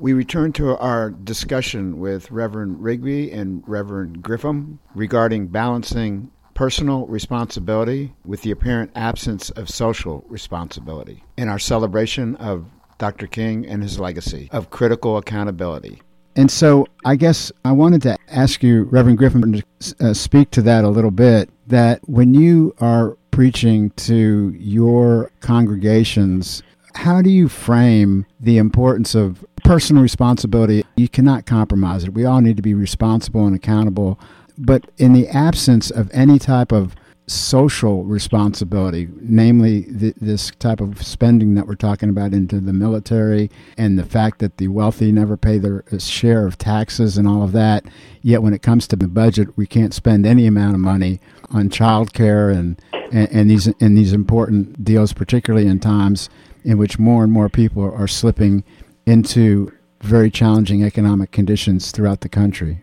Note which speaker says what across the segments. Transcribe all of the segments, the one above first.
Speaker 1: We return to our discussion with Reverend Rigby and Reverend Griffin regarding balancing personal responsibility with the apparent absence of social responsibility in our celebration of Dr. King and his legacy of critical accountability. And so I guess I wanted to ask you, Reverend Griffin, to uh, speak to that a little bit. That when you are preaching to your congregations, how do you frame the importance of personal responsibility? You cannot compromise it. We all need to be responsible and accountable. But in the absence of any type of social responsibility, namely th- this type of spending that we're talking about into the military and the fact that the wealthy never pay their uh, share of taxes and all of that. Yet when it comes to the budget, we can't spend any amount of money on child care and, and, and these and these important deals, particularly in times in which more and more people are slipping into very challenging economic conditions throughout the country.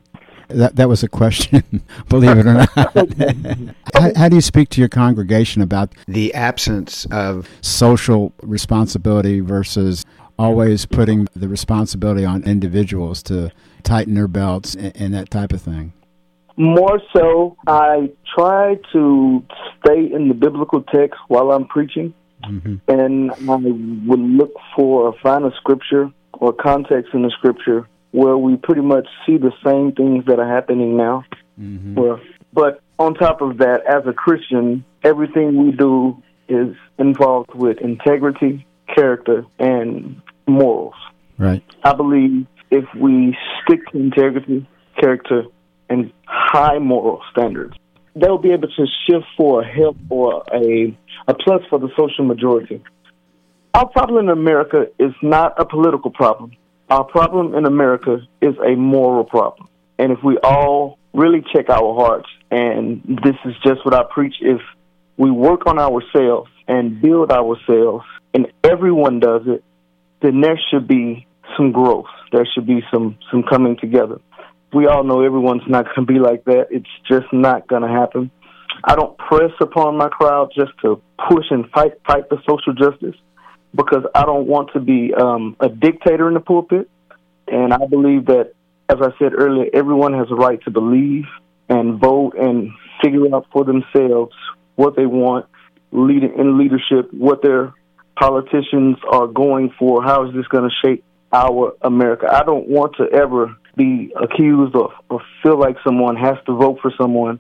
Speaker 1: That that was a question, believe it or not. how, how, do you speak to your congregation about the absence of social responsibility versus always putting the responsibility on individuals to tighten their belts and, and that type of thing?
Speaker 2: More so, I try to stay in the biblical text while I'm preaching, mm-hmm. and I would look for find a scripture or context in the scripture where we pretty much see the same things that are happening now. Mm-hmm. Well, but on top of that, as a Christian, everything we do is involved with integrity, character, and morals.
Speaker 1: Right.
Speaker 2: I believe if we stick to integrity, character, and high moral standards, they'll be able to shift for a help or a a plus for the social majority. Our problem in America is not a political problem. Our problem in America is a moral problem. And if we all really check our hearts, and this is just what I preach, if we work on ourselves and build ourselves, and everyone does it, then there should be some growth. There should be some, some coming together. We all know everyone's not going to be like that. It's just not going to happen. I don't press upon my crowd just to push and fight fight for social justice because I don't want to be um, a dictator in the pulpit. And I believe that, as I said earlier, everyone has a right to believe and vote and figure out for themselves what they want lead in leadership, what their politicians are going for, how is this going to shape our America. I don't want to ever be accused of or feel like someone has to vote for someone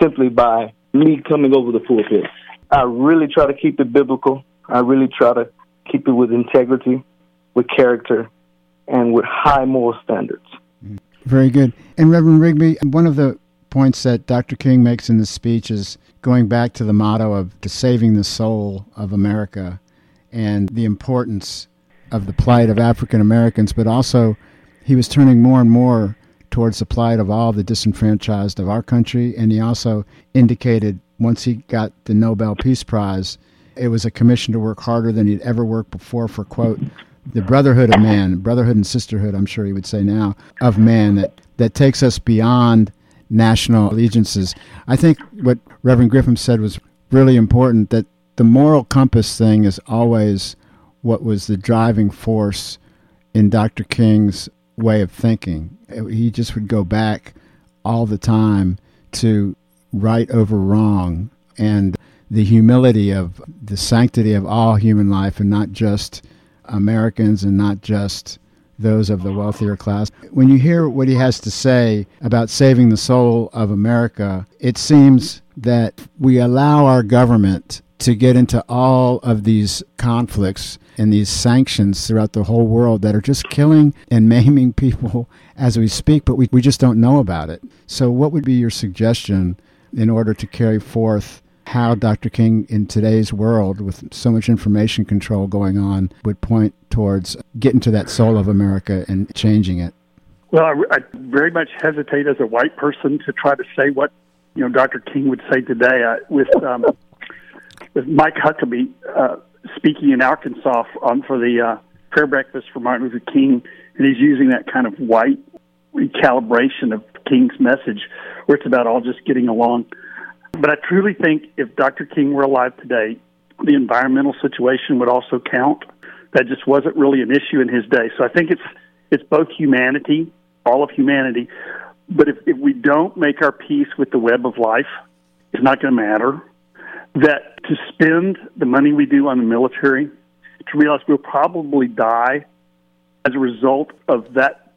Speaker 2: simply by me coming over the pulpit. I really try to keep it biblical. I really try to keep it with integrity, with character, and with high moral standards.
Speaker 1: Very good. And Reverend Rigby, one of the points that Dr. King makes in the speech is going back to the motto of to saving the soul of America and the importance of the plight of African Americans, but also he was turning more and more towards the plight of all the disenfranchised of our country. And he also indicated once he got the Nobel Peace Prize it was a commission to work harder than he'd ever worked before for, quote, the brotherhood of man, brotherhood and sisterhood, I'm sure he would say now, of man that, that takes us beyond national allegiances. I think what Reverend Griffin said was really important that the moral compass thing is always what was the driving force in Dr. King's way of thinking. Uh, he just would go back all the time to right over wrong and the humility of the sanctity of all human life and not just Americans and not just those of the wealthier class. When you hear what he has to say about saving the soul of America, it seems that we allow our government to get into all of these conflicts and these sanctions throughout the whole world that are just killing and maiming people as we speak, but we, we just don't know about it. So, what would be your suggestion in order to carry forth how Dr. King, in today's world, with so much information control going on, would point towards getting to that soul of America and changing it.
Speaker 3: Well, I, I very much hesitate as a white person to try to say what you know Dr. King would say today. Uh, with um, with Mike Huckabee uh, speaking in Arkansas on for the uh, prayer breakfast for Martin Luther King, and he's using that kind of white recalibration of King's message, where it's about all just getting along. But I truly think if Dr. King were alive today, the environmental situation would also count. That just wasn't really an issue in his day. So I think it's It's both humanity, all of humanity. But if, if we don't make our peace with the web of life, it's not going to matter. That to spend the money we do on the military, to realize we'll probably die as a result of that.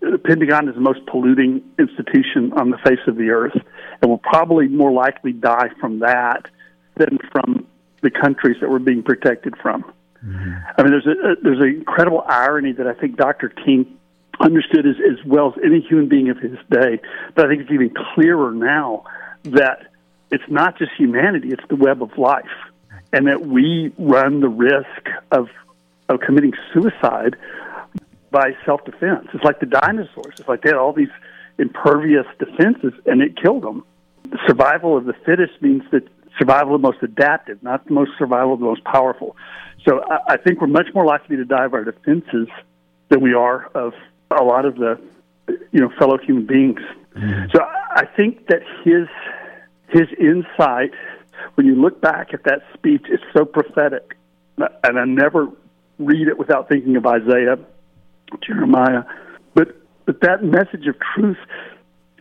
Speaker 3: The Pentagon is the most polluting institution on the face of the earth, and we'll probably more likely die from that than from the countries that we're being protected from. Mm-hmm. I mean, there's a, there's an incredible irony that I think Dr. King understood as, as well as any human being of his day. But I think it's even clearer now that it's not just humanity; it's the web of life, and that we run the risk of of committing suicide by self defense. It's like the dinosaurs. It's like they had all these impervious defenses, and it killed them. The survival of the fittest means that survival of the most adaptive, not the most survival of the most powerful. So I, I think we're much more likely to die of our defenses than we are of a lot of the you know fellow human beings. Mm-hmm. So I think that his his insight, when you look back at that speech, is so prophetic, and I never read it without thinking of Isaiah, Jeremiah, but but that message of truth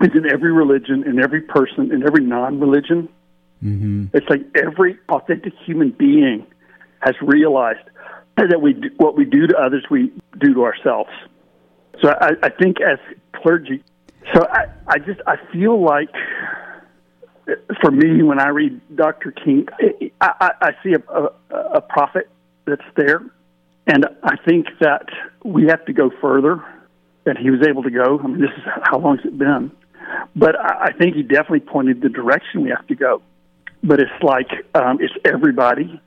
Speaker 3: is in every religion, in every person, in every non-religion. Mm-hmm. It's like every authentic human being has realized that we do, what we do to others, we do to ourselves. So I, I think as clergy, so I, I just I feel like for me when I read Dr. King, I, I, I see a, a, a prophet that's there, and I think that we have to go further than he was able to go. I mean, this is how long has it been? But I, I think he definitely pointed the direction we have to go. But it's like um, it's everybody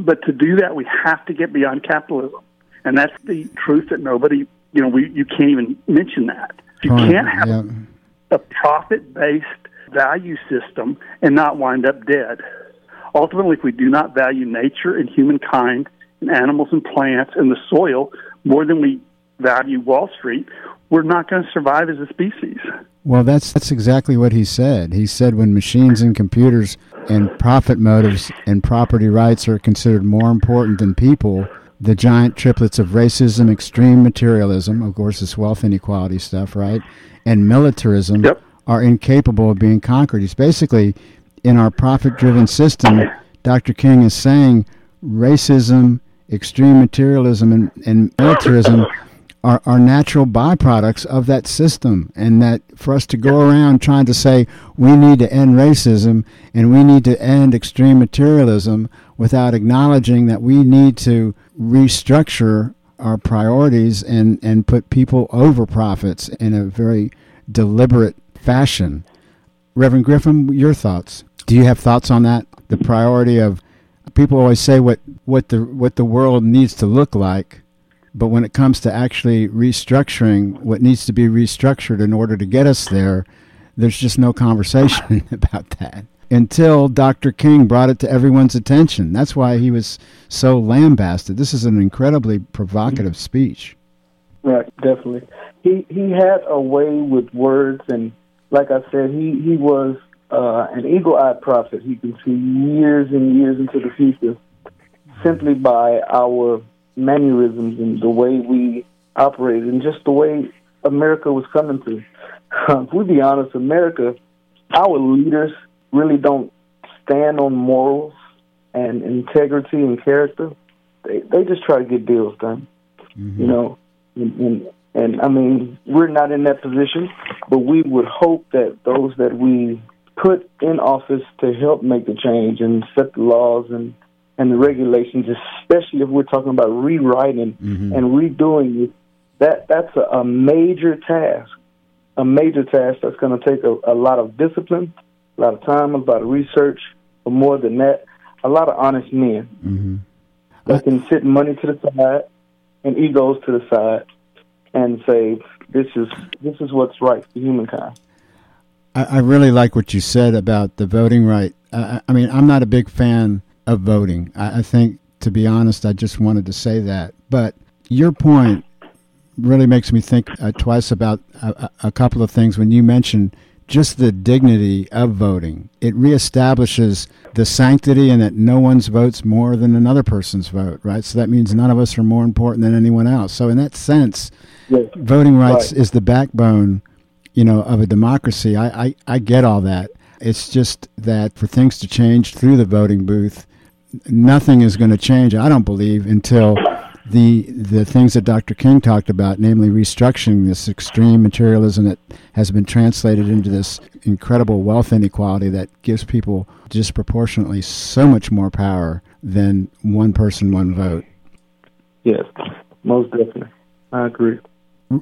Speaker 3: but to do that, we have to get beyond capitalism, and that's the truth that nobody, you know, we you can't even mention that. You can't have yeah. a profit-based value system and not wind up dead. Ultimately, if we do not value nature and humankind and animals and plants and the soil more than we value Wall Street, we're not going to survive as a species.
Speaker 1: Well, that's that's exactly what he said. He said when machines and computers and profit motives and property rights are considered more important than people, the giant triplets of racism, extreme materialism, of course, this wealth inequality stuff, right, and militarism
Speaker 3: yep.
Speaker 1: Are incapable of being conquered. He's basically in our profit-driven system. Dr. King is saying racism, extreme materialism, and, and militarism are, are natural byproducts of that system. And that for us to go around trying to say we need to end racism and we need to end extreme materialism without acknowledging that we need to restructure our priorities and, and put people over profits in a very deliberate fashion. Reverend Griffin, your thoughts? Do you have thoughts on that? The priority of people always say what, what the what the world needs to look like but when it comes to actually restructuring what needs to be restructured in order to get us there, there's just no conversation about that until Dr. King brought it to everyone's attention. That's why he was so lambasted. This is an incredibly provocative speech.
Speaker 2: Right, definitely. He he had a way with words, and like I said, he he was uh, an eagle-eyed prophet. He can see years and years into the future simply by our mannerisms and the way we operated and just the way America was coming to. If we be honest, America, our leaders really don't stand on morals and integrity and character. They they just try to get deals done. Mm-hmm. You know, and, and and I mean we're not in that position, but we would hope that those that we put in office to help make the change and set the laws and and the regulations, especially if we're talking about rewriting mm-hmm. and redoing it, that that's a, a, major task, a major task that's going to take a, a, lot of discipline, a lot of time, a lot of research, but more than that, a lot of honest men mm-hmm. that can sit money to the side and egos to the side and say, "This is this is what's right for humankind."
Speaker 1: I, I really like what you said about the voting right. I, I mean, I'm not a big fan of voting. I, I think, to be honest, I just wanted to say that. But your point really makes me think uh, twice about a, a, couple of things when you mentioned just the dignity of voting. It reestablishes the sanctity and that no one's vote's more than another person's vote, right? So that means none of us are more important than anyone else. So in that sense, yes. voting rights right. is the backbone, you know, of a democracy. I, I, I get all that. It's just that for things to change through the voting booth, nothing is going to change, I don't believe, until the the things that Dr. King talked about, namely restructuring this extreme materialism that has been translated into this incredible wealth inequality that gives people disproportionately so much more power than one person, one vote.
Speaker 2: Yes, most definitely. I agree.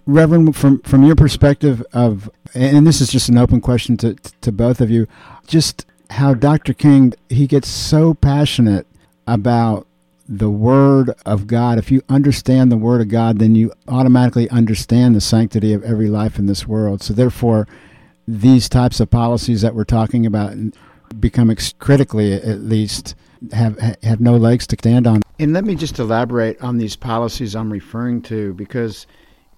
Speaker 1: Reverend, from from your perspective of, and this is just an open question to to both of you, just how Dr. King he gets so passionate about the Word of God, if you understand the Word of God, then you automatically understand the sanctity of every life in this world. So, therefore, these types of policies that we're talking about become ex- critically, at least, have have no legs to stand on. And let me just elaborate on these policies I'm referring to, because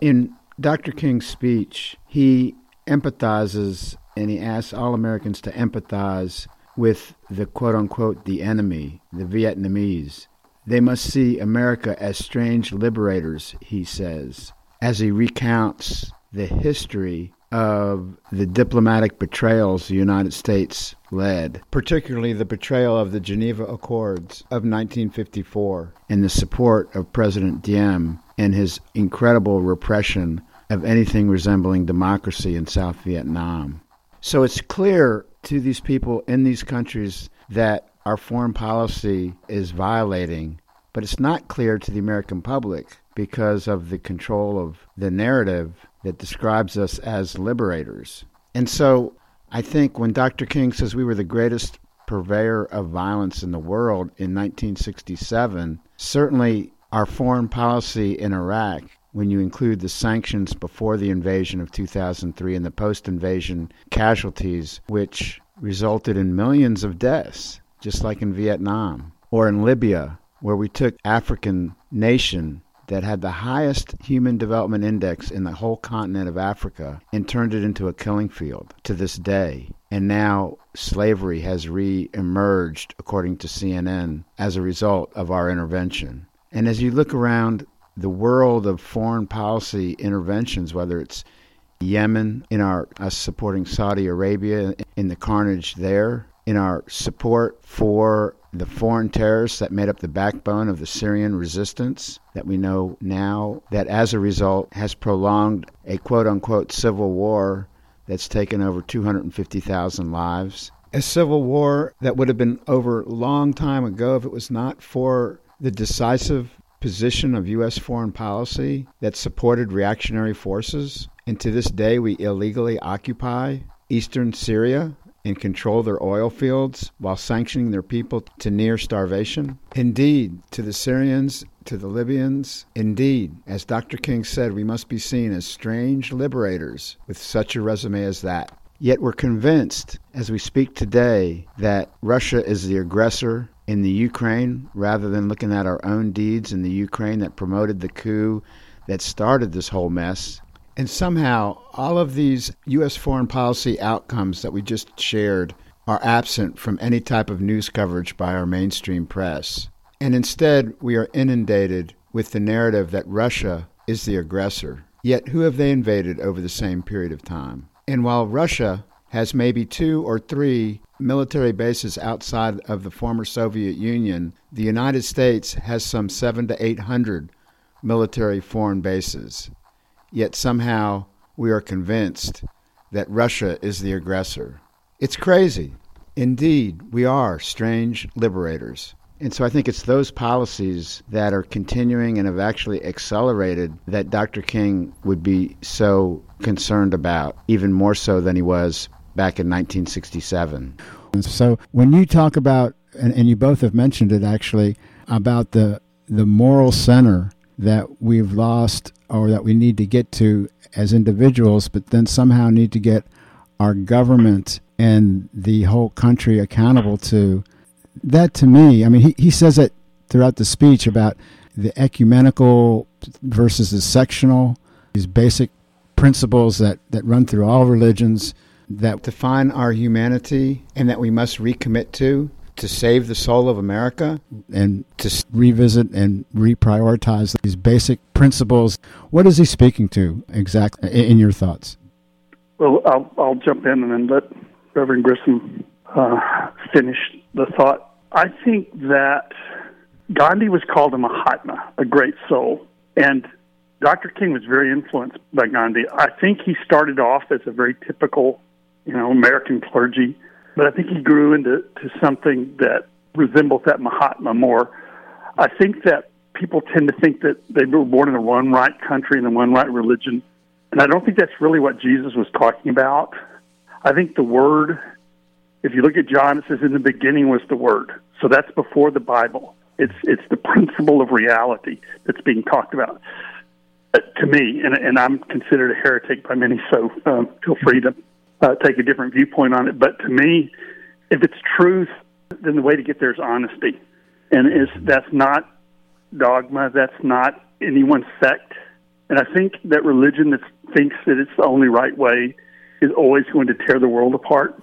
Speaker 1: in Dr. King's speech, he empathizes and he asks all Americans to empathize with the quote unquote the enemy, the Vietnamese. They must see America as strange liberators, he says, as he recounts the history of the diplomatic betrayals the United States led, particularly the betrayal of the Geneva Accords of 1954 and the support of President Diem and his incredible repression of anything resembling democracy in South Vietnam. So it's clear to these people in these countries that our foreign policy is violating, but it's not clear to the American public because of the control of the narrative that describes us as liberators. And so I think when Dr. King says we were the greatest purveyor of violence in the world in 1967, certainly our foreign policy in Iraq, when you include the sanctions before the invasion of 2003 and the post invasion casualties, which resulted in millions of deaths, just like in Vietnam, or in Libya, where we took African nation that had the highest human development index in the whole continent of Africa and turned it into a killing field to this day. And now slavery has re emerged, according to CNN, as a result of our intervention. And as you look around the world of foreign policy interventions, whether it's Yemen, in our us supporting Saudi Arabia in the carnage there, in our support for the foreign terrorists that made up the backbone of the Syrian resistance that we know now that as a result has prolonged a quote unquote civil war that's taken over 250,000 lives. A civil war that would have been over a long time ago if it was not for the decisive position of U.S. foreign policy that supported reactionary forces. And to this day, we illegally occupy eastern Syria and control their oil fields while sanctioning their people to near starvation? Indeed, to the Syrians, to the Libyans, indeed, as Dr. King said, we must be seen as strange liberators with such a resume as that. Yet we're convinced, as we speak today, that Russia is the aggressor in the Ukraine rather than looking at our own deeds in the Ukraine that promoted the coup that started this whole mess and somehow, all of these U.S. foreign policy outcomes that we just shared are absent from any type of news coverage by our mainstream press. And instead, we are inundated with the narrative that Russia is the aggressor. Yet, who have they invaded over the same period of time? And while Russia has maybe two or three military bases outside of the former Soviet Union, the United States has some seven to eight hundred military foreign bases. Yet somehow we are convinced that Russia is the aggressor. It's crazy. Indeed, we are strange liberators. And so I think it's those policies that are continuing and have actually accelerated that Dr. King would be so concerned about, even more so than he was back in 1967. So when you talk about, and, and you both have mentioned it actually, about the, the moral center that we've lost or that we need to get to as individuals, but then somehow need to get our government and the whole country accountable to. That to me, I mean, he, he says it throughout the speech about the ecumenical versus the sectional, these basic principles that, that run through all religions that define our humanity and that we must recommit to to save the soul of America and to revisit and reprioritize these basic principles. What is he speaking to exactly in your thoughts?
Speaker 3: Well, I'll, I'll jump in and then let Reverend Grissom uh, finish the thought. I think that Gandhi was called a Mahatma, a great soul, and Dr. King was very influenced by Gandhi. I think he started off as a very typical, you know, American clergy but I think he grew into to something that resembles that Mahatma more. I think that people tend to think that they were born in the one right country and the one right religion, and I don't think that's really what Jesus was talking about. I think the word, if you look at John, it says in the beginning was the word. So that's before the Bible. It's it's the principle of reality that's being talked about. Uh, to me, and, and I'm considered a heretic by many, so um, feel free to uh, take a different viewpoint on it. But to me, if it's truth, then the way to get there is honesty, and is that's not dogma. That's not any one sect. And I think that religion that thinks that it's the only right way is always going to tear the world apart.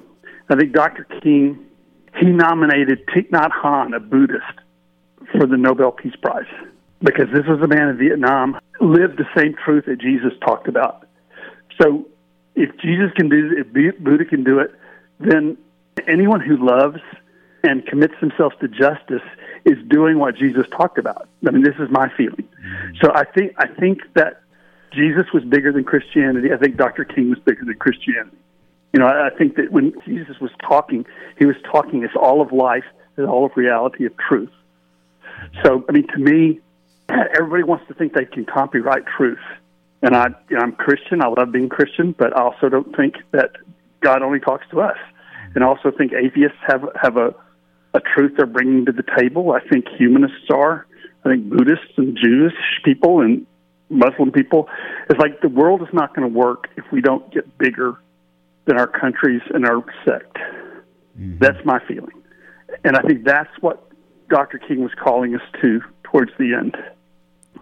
Speaker 3: I think Dr. King he nominated Thich Nhat Hanh, a Buddhist, for the Nobel Peace Prize because this was a man in Vietnam lived the same truth that Jesus talked about. So if Jesus can do it, if Buddha can do it, then anyone who loves and commits themselves to justice is doing what Jesus talked about. I mean, this is my feeling. Mm-hmm. So I think I think that Jesus was bigger than Christianity. I think Dr. King was bigger than Christianity. You know, I I think that when Jesus was talking, he was talking as all of life, as all of reality of truth. Mm-hmm. So, I mean, to me, everybody wants to think they can copyright truth. And I, you know, I'm Christian. I love being Christian, but I also don't think that God only talks to us. And I also think atheists have have a a truth they're bringing to the table. I think humanists are. I think Buddhists and Jewish people and Muslim people. It's like the world is not going to work if we don't get bigger than our countries and our sect. Mm-hmm. That's my feeling. And I think that's what Dr. King was calling us to towards the end.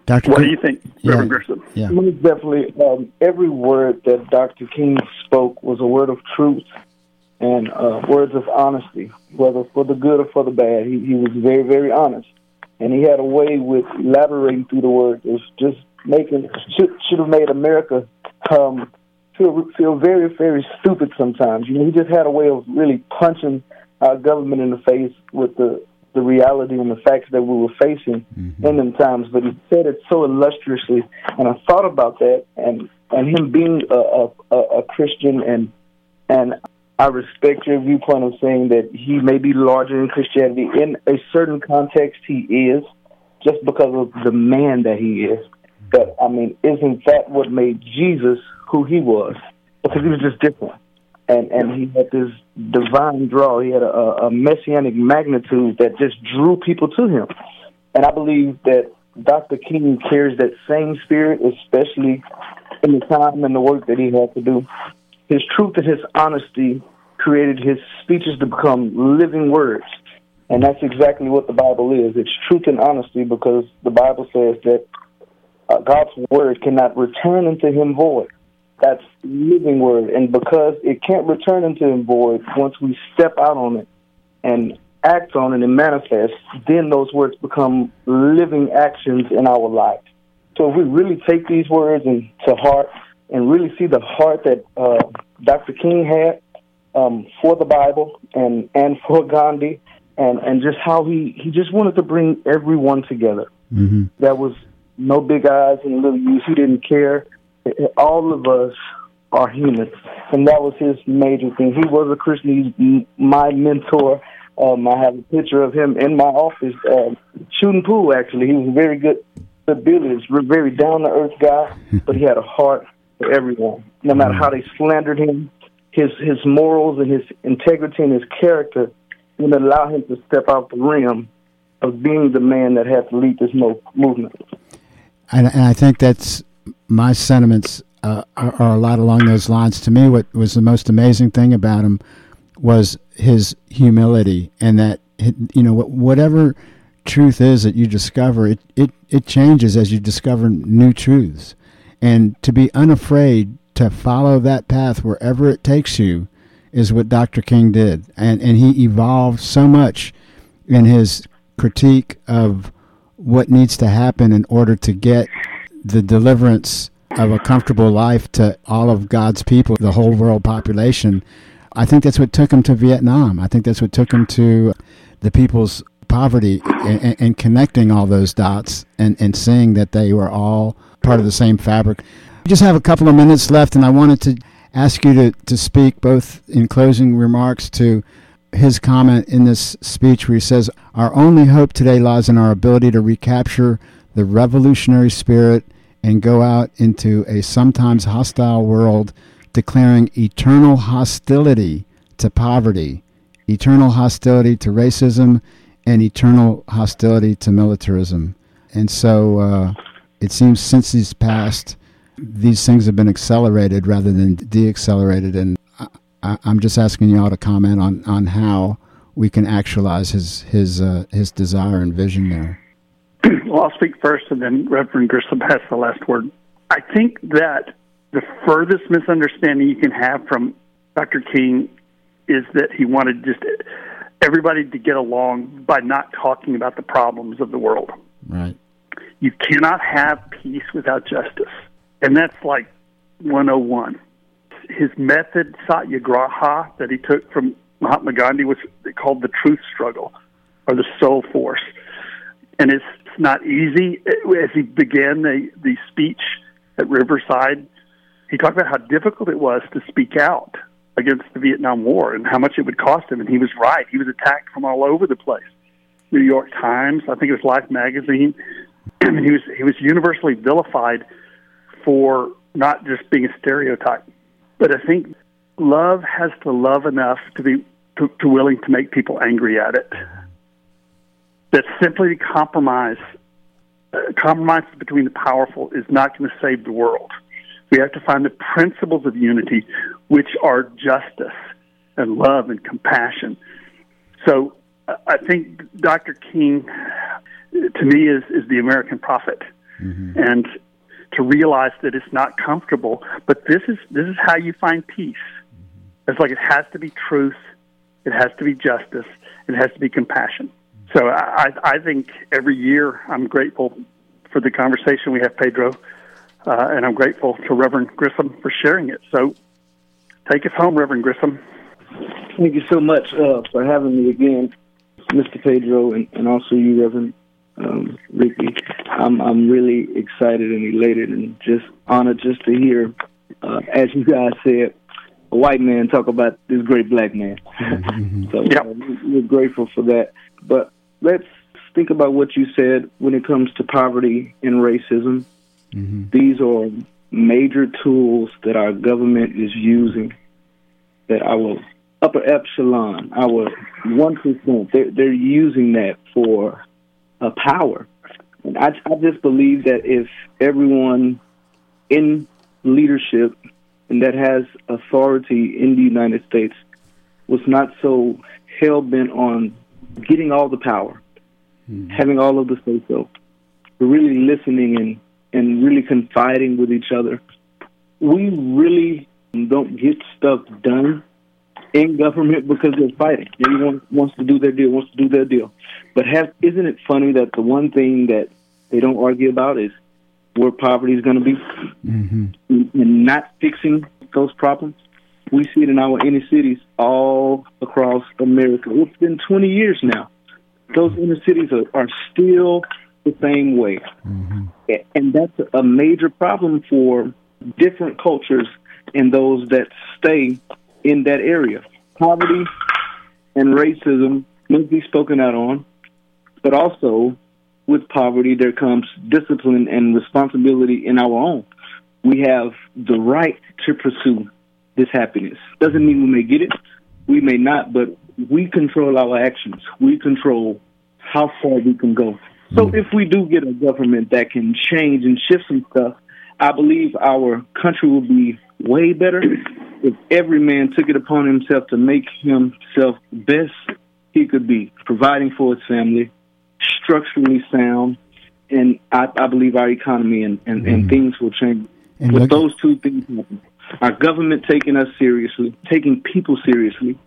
Speaker 1: Dr.
Speaker 3: What King, do you think, yeah, Reverend Grissom?
Speaker 2: Yeah. Definitely, um, every word that Dr. King spoke was a word of truth and uh, words of honesty, whether for the good or for the bad. He, he was very, very honest, and he had a way with elaborating through the words. It was just making should should have made America um, feel feel very, very stupid sometimes. You know, he just had a way of really punching our government in the face with the the reality and the facts that we were facing mm-hmm. in them times. But he said it so illustriously, and I thought about that, and and him being a, a, a Christian, and and I respect your viewpoint of saying that he may be larger than Christianity in a certain context. He is just because of the man that he is. But I mean, isn't that what made Jesus who he was? Because he was just different and and he had this divine draw. He had a, a messianic magnitude that just drew people to him. And I believe that Dr. King carries that same spirit, especially in the time and the work that he had to do. His truth and his honesty created his speeches to become living words. And that's exactly what the Bible is. It's truth and honesty because the Bible says that uh, God's word cannot return unto him void. That's living word. And because it can't return into him void, once we step out on it and act on it and manifest, then those words become living actions in our life. So if we really take these words and to heart and really see the heart that uh, Dr. King had um, for the Bible and, and for Gandhi, and, and just how he, he just wanted to bring everyone together. Mm-hmm. That was no big eyes and little U's. He didn't care all of us are human, and that was his major thing. He was a Christian. He's my mentor. Um, I have a picture of him in my office uh, shooting pool. Actually, he was a very good, good billiards. Very down to earth guy, but he had a heart for everyone. No matter how they slandered him, his his morals and his integrity and his character would allow him to step out the rim of being the man that had to lead this mo- movement.
Speaker 1: And, and I think that's my sentiments uh, are, are, a lot along those lines. To me, what was the most amazing thing about him was his humility, and that you know whatever truth is that you discover, it it it changes as you discover new truths, and to be unafraid to follow that path wherever it takes you, is what Dr. King did. And, and he evolved so much in his critique of what needs to happen in order to get the deliverance of a comfortable life to all of God's people, the whole world population. I think that's what took him to Vietnam. I think that's what took him to the people's poverty and, and, connecting all those dots and, and seeing that they were all part of the same fabric. We just have a couple of minutes left, and I wanted to ask you to, to speak both in closing remarks to his comment in this speech where he says, Our only hope today lies in our ability to recapture the revolutionary spirit and go out into a sometimes hostile world, declaring eternal hostility to poverty, eternal hostility to racism, and eternal hostility to militarism. And so uh, it seems since he's passed, these things have been accelerated rather than deaccelerated. And I, am just asking you all to comment on, on how we can actualize his his uh, his desire and vision there.
Speaker 3: Well, I'll speak first, and then Reverend Grissom has the last word. I think that the furthest misunderstanding you can have from Dr. King is that he wanted just everybody to get along by not talking about the problems of the world.
Speaker 1: Right.
Speaker 3: You cannot have peace without justice. And that's like 101. His method, satyagraha, that he took from Mahatma Gandhi, was called the truth struggle or the soul force. And it's, it's not easy. As he began the, the speech at Riverside, he talked about how difficult it was to speak out against the Vietnam War and how much it would cost him. And he was right. He was attacked from all over the place. New York Times, I think it was Life magazine. he was he was universally vilified for not just being a stereotype. But I think love has to love enough to be to, to willing to make people angry at it. That simply compromise uh, compromise between the powerful is not going to save the world. We have to find the principles of unity, which are justice and love and compassion. So I think Dr. King, to me, is, is the American prophet. Mm-hmm. And to realize that it's not comfortable, but this is this is how you find peace. Mm-hmm. It's like it has to be truth, it has to be justice, it has to be compassion. So I, I think every year I'm grateful for the conversation we have, Pedro, uh, and I'm grateful to Reverend Grissom for sharing it. So take us home, Reverend Grissom.
Speaker 2: Thank you so much uh, for having me again, Mr. Pedro, and, and also you, Reverend um, Ricky. I'm I'm really excited and elated and just honored just to hear, uh, as you guys said, a white man talk about this great black man. Mm-hmm. so yep. uh, we're grateful for that. But let's think about what you said when it comes to poverty and racism. Mm-hmm. These are major tools that our government is using that our upper epsilon, our one percent, they're, they're using that for a power. And I, I just believe that if everyone in leadership and that has authority in the United States was not so hell bent on getting all the power, mm-hmm. having all of the say so, really listening and and really confiding with each other. We really don't get stuff done in government because they're fighting. Everyone wants to do their deal, wants to do their deal. But have, isn't it funny that the one thing that they don't argue about is where poverty is going to be mm-hmm. and not fixing those problems? We see it in our inner cities all across America. It's been 20 years now. Those inner cities are, are still the same way. Mm-hmm. And that's a major problem for different cultures and those that stay in that area. Poverty and racism must be spoken out on, but also with poverty there comes discipline and responsibility in our own. We have the right to pursue this happiness. Doesn't mean we may get it, we may not, but we control our actions. We control how far we can go. So mm. if we do get a government that can change and shift some stuff, I believe our country will be way better if every man took it upon himself to make himself best he could be, providing for his family, structurally sound, and I, I believe our economy and, and, mm. and things will change. And With those two things happen, our government taking us seriously, taking people seriously,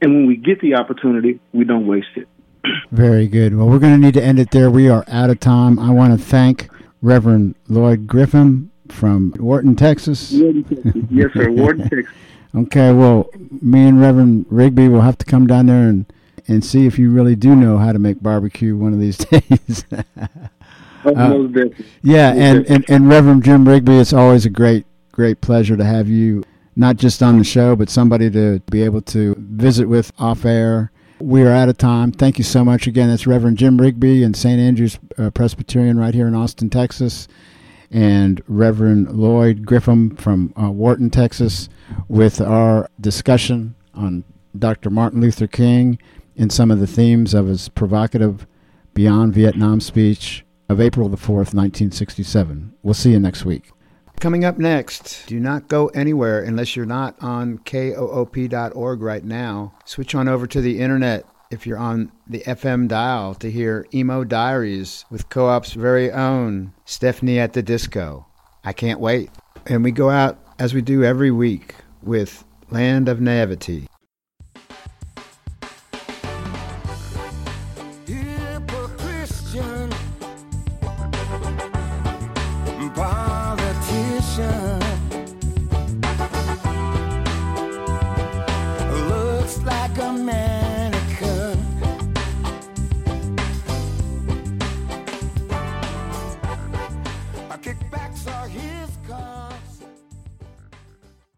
Speaker 2: and when we get the opportunity, we don't waste it.
Speaker 1: Very good. Well, we're going to need to end it there. We are out of time. I want to thank Reverend Lloyd Griffin from Wharton, Texas.
Speaker 2: yes, sir. Wharton, Texas.
Speaker 1: Okay, well, me and Reverend Rigby will have to come down there and, and see if you really do know how to make barbecue one of these days.
Speaker 2: uh,
Speaker 1: yeah, and, and, and Reverend Jim Rigby, it's always a great, great pleasure to have you, not just on the show, but somebody to be able to visit with off air. We are out of time. Thank you so much again. That's Reverend Jim Rigby and St. Andrew's uh, Presbyterian right here in Austin, Texas and Reverend Lloyd Griffin from uh, Wharton, Texas, with our discussion on Dr. Martin Luther King and some of the themes of his provocative Beyond Vietnam speech of April the 4th, 1967. We'll see you next week. Coming up next, do not go anywhere unless you're not on koop.org right now. Switch on over to the internet if you're on the FM dial to hear Emo Diaries with KOOP's very own Stephanie at the Disco. I can't wait. And we go out as we do every week with Land of Naivety.